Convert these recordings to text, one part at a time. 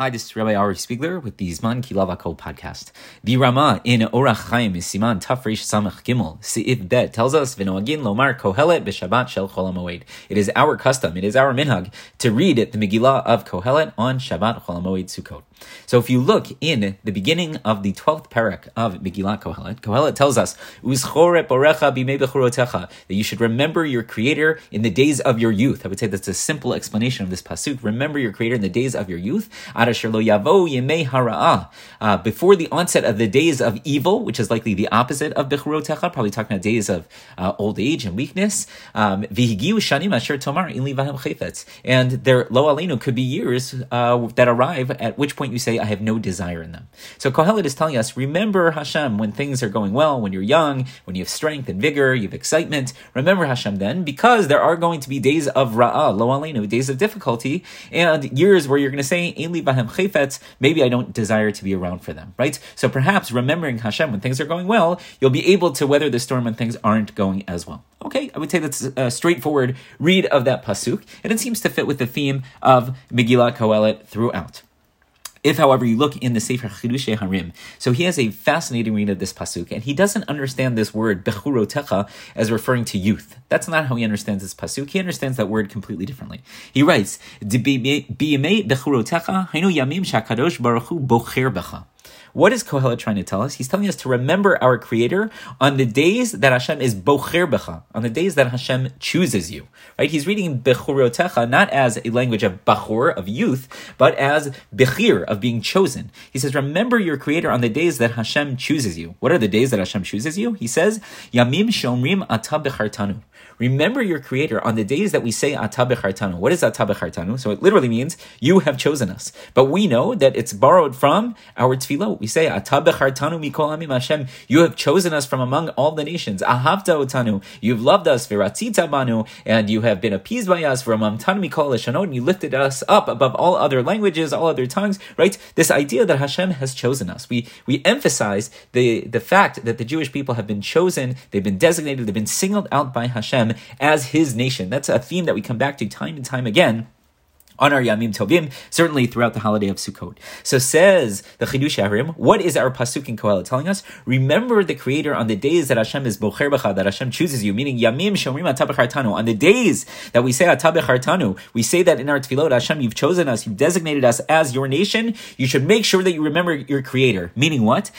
Hi, this is Rabbi Ari Spiegler with the Zman Kilava Kol podcast. The Rama in Orach Chaim is Siman Tafresh Samach Gimel Seif Bet tells us V'noagin Lomar Kohelet b'Shabbat Shel Chol HaMoed. It is our custom, it is our minhag to read the Megillah of Kohelet on Shabbat Chol HaMoed Sukkot. So if you look in the beginning of the 12th parak of Megillah Kohelet, Kohelet tells us Borecha that you should remember your Creator in the days of your youth. I would say that's a simple explanation of this pasuk. Remember your Creator in the days of your youth. Uh, before the onset of the days of evil, which is likely the opposite of Bechurotecha, probably talking about days of uh, old age and weakness. Um, and their lo alenu could be years uh, that arrive at which point you say, I have no desire in them. So Kohelet is telling us, remember Hashem when things are going well, when you're young, when you have strength and vigor, you have excitement. Remember Hashem then, because there are going to be days of ra'ah, lo alenu, days of difficulty, and years where you're going to say, maybe I don't desire to be around for them, right? So perhaps remembering Hashem when things are going well, you'll be able to weather the storm when things aren't going as well. Okay, I would say that's a straightforward read of that pasuk, and it seems to fit with the theme of Megillah Kohelet throughout. If, however, you look in the Sefer Chiddushei HaRim, so he has a fascinating read of this pasuk, and he doesn't understand this word bechurotecha as referring to youth. That's not how he understands this pasuk. He understands that word completely differently. He writes, "Biyamei bechurotecha hainu yamim shakadosh baruch hu bocher becha." What is Kohelet trying to tell us? He's telling us to remember our Creator on the days that Hashem is bocher becha, on the days that Hashem chooses you. Right? He's reading bechurotecha not as a language of bachur, of youth, but as bechir, of being chosen. He says, remember your Creator on the days that Hashem chooses you. What are the days that Hashem chooses you? He says, yamim shomrim ata bechartanu. Remember your Creator on the days that we say Ata Bechartanu. What is Ata Bechartanu? So it literally means you have chosen us. But we know that it's borrowed from our tefillah. We say Ata Bechartanu Mikol Amim Hashem. You have chosen us from among all the nations. Ahavta Otanu. You've loved us. Viratzita Banu. And you have been appeased by us. V'ramamtanu Mikol Eshanot. And you lifted us up above all other languages, all other tongues. Right? This idea that Hashem has chosen us. We we emphasize the the fact that the Jewish people have been chosen. They've been designated. They've been singled out by Hashem as his nation. That's a theme that we come back to time and time again on our Yamim Tovim, certainly throughout the holiday of Sukkot. So says the Chiddushei HaRim, what is our pasuk in Kohelet telling us? Remember the Creator on the days that Hashem is bocher b'cha, that Hashem chooses you, meaning Yamim Shomrim Atabechartanu. On the days that we say Atabechartanu, we say that in our tefillot, Hashem, you've chosen us, you've designated us as your nation. You should make sure that you remember your Creator. Meaning what?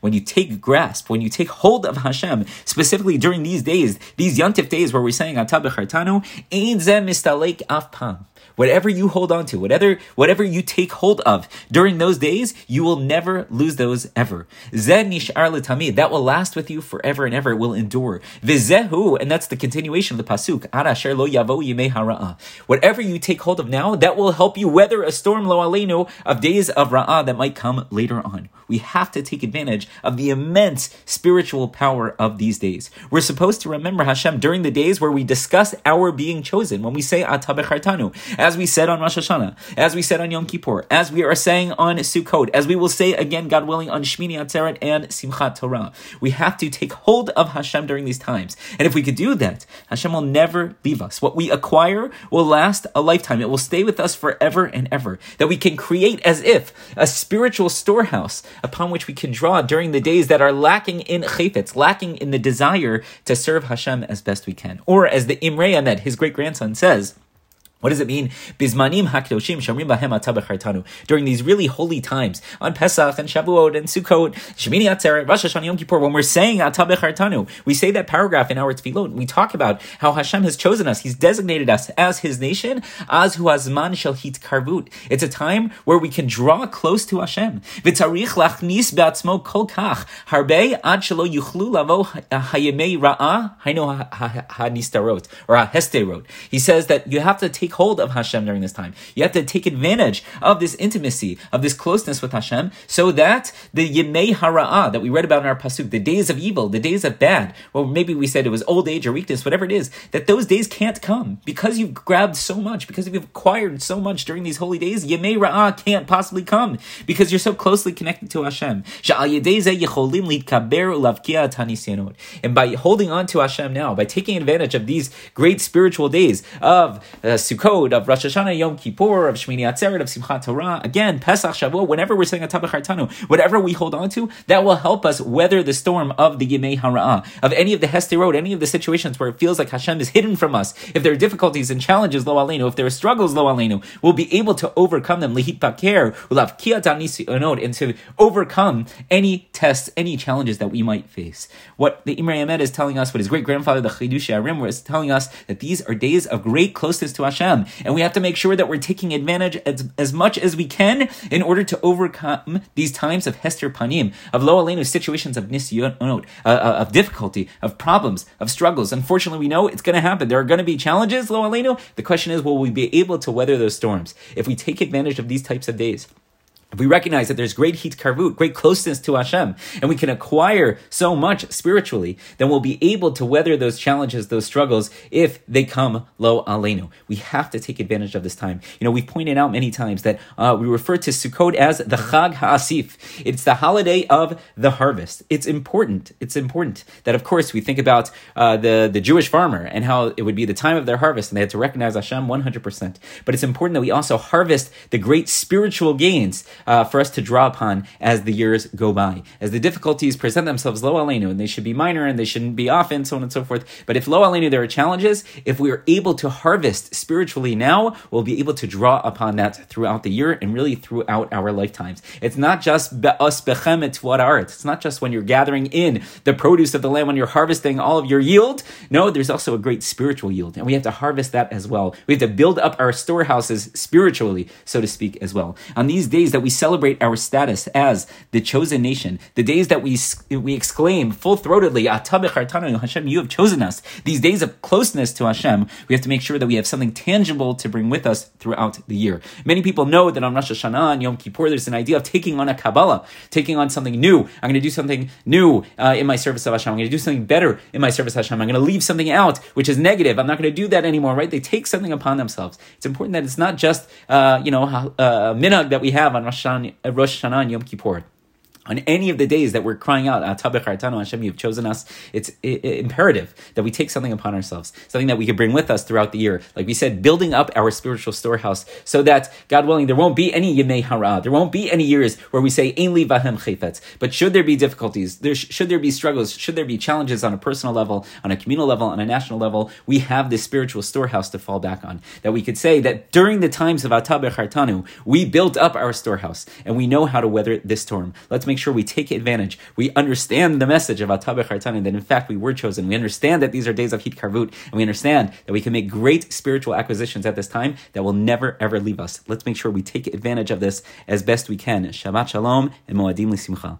When you take grasp, when you take hold of Hashem, specifically during these days, these Yantif days where we're saying Atabechartanu, Ain't them Mr. Lake Afpan. Whatever you hold on to, whatever whatever you take hold of during those days, you will never lose those ever. That will last with you forever and ever. It will endure. Vizehu, and that's the continuation of the pasuk. Whatever you take hold of now, that will help you weather a storm lo alenu of days of ra'ah that might come later on. We have to take advantage of the immense spiritual power of these days. We're supposed to remember Hashem during the days where we discuss our being chosen. When we say Atabechartanu, as we said on Rosh Hashanah, as we said on Yom Kippur, as we are saying on Sukkot, as we will say again, God willing, on Shmini Atzeret and Simchat Torah. We have to take hold of Hashem during these times. And if we could do that, Hashem will never leave us. What we acquire will last a lifetime. It will stay with us forever and ever. That we can create as if a spiritual storehouse upon which we can draw during the days that are lacking in chayfetz, lacking in the desire to serve Hashem as best we can. Or as the Imrei Emet, his great grandson, says, what does it mean? Bismanim hakdoshim shamrim bahem. During these really holy times, on Pesach and Shavuot and Sukkot, Shemini Atzeret, Rosh Hashanah, Yom Kippur, when we're saying atabechartanu, we say that paragraph in our tefillot. We talk about how Hashem has chosen us. He's designated us as His nation. Az hu azman shel hit karvut. It's a time where we can draw close to Hashem. V'tarich lachnis be'atzmo kol kach ad shelo yuchlu lavo hayemei ha-nistarot or ha-hesterot. He says that you have to take take hold of Hashem during this time. You have to take advantage of this intimacy, of this closeness with Hashem, so that the Yemei Hara'ah that we read about in our Pasuk, the days of evil, the days of bad, well, maybe we said it was old age or weakness, whatever it is, that those days can't come because you've grabbed so much, because you've acquired so much during these holy days. Yemei Ra'ah can't possibly come because you're so closely connected to Hashem. And by holding on to Hashem now, by taking advantage of these great spiritual days of uh, Sukkot, of Rosh Hashanah, Yom Kippur, of Shmini Atzeret, of Simchat Torah, again, Pesach, Shavuot, whenever we're saying Atah B'chartanu, whatever we hold on to, that will help us weather the storm of the Yemei Hara'ah, of any of the Hesterot, any of the situations where it feels like Hashem is hidden from us. If there are difficulties and challenges, Lo Aleinu, if there are struggles, Lo Aleinu, we'll be able to overcome them. Lihit Paker, we'll have and to overcome any tests, any challenges that we might face. What the Imrei Emet is telling us, what his great grandfather, the Chiddushei HaRim, was telling us that these are days of great closeness to Hashem, and we have to make sure that we're taking advantage as, as much as we can in order to overcome these times of Hester Panim, of Lo Aleinu, situations of Nisyonot, uh, uh, of difficulty, of problems, of struggles. Unfortunately, we know it's going to happen. There are going to be challenges, Lo Aleinu. The question is, will we be able to weather those storms if we take advantage of these types of days? We recognize that there's great heat karvut, great closeness to Hashem, and we can acquire so much spiritually, then we'll be able to weather those challenges, those struggles, if they come lo aleinu. We have to take advantage of this time. You know, we've pointed out many times that uh, we refer to Sukkot as the Chag HaAsif. It's the holiday of the harvest. It's important. It's important that, of course, we think about uh, the, the Jewish farmer and how it would be the time of their harvest, and they had to recognize Hashem 100%. But it's important that we also harvest the great spiritual gains uh, for us to draw upon as the years go by. As the difficulties present themselves, lo aleinu, and they should be minor and they shouldn't be often, so on and so forth. But if lo aleinu, there are challenges, if we are able to harvest spiritually now, we'll be able to draw upon that throughout the year and really throughout our lifetimes. It's not just us bechemet what art. It's not just when you're gathering in the produce of the land, when you're harvesting all of your yield. No, there's also a great spiritual yield, and we have to harvest that as well. We have to build up our storehouses spiritually, so to speak, as well. On these days that we we celebrate our status as the chosen nation, the days that we we exclaim full throatedly, Hashem, you have chosen us. These days of closeness to Hashem, we have to make sure that we have something tangible to bring with us throughout the year. Many people know that on Rosh Hashanah and Yom Kippur, there's an idea of taking on a Kabbalah, taking on something new. I'm going to do something new uh, in my service of Hashem. I'm going to do something better in my service of Hashem. I'm going to leave something out which is negative. I'm not going to do that anymore, right? They take something upon themselves. It's important that it's not just, uh, you know, uh, minhag that we have on Rosh Rosh Hashanah and Yom Kippur on any of the days that we're crying out, Hashem, you've chosen us, it's imperative that we take something upon ourselves, something that we can bring with us throughout the year. Like we said, building up our spiritual storehouse so that, God willing, there won't be any Yemei Hara, there won't be any years where we say, Ein vahem chayfetz. But should there be difficulties, there, should there be struggles, should there be challenges on a personal level, on a communal level, on a national level, we have this spiritual storehouse to fall back on. That we could say that during the times of Atah B'chartanu, we built up our storehouse and we know how to weather this storm. Let's make make sure we take advantage. We understand the message of Atah B'chartanu, that in fact we were chosen. We understand that these are days of Hit Karvut, and we understand that we can make great spiritual acquisitions at this time that will never ever leave us. Let's make sure we take advantage of this as best we can. Shabbat Shalom and Moadim L'Simcha.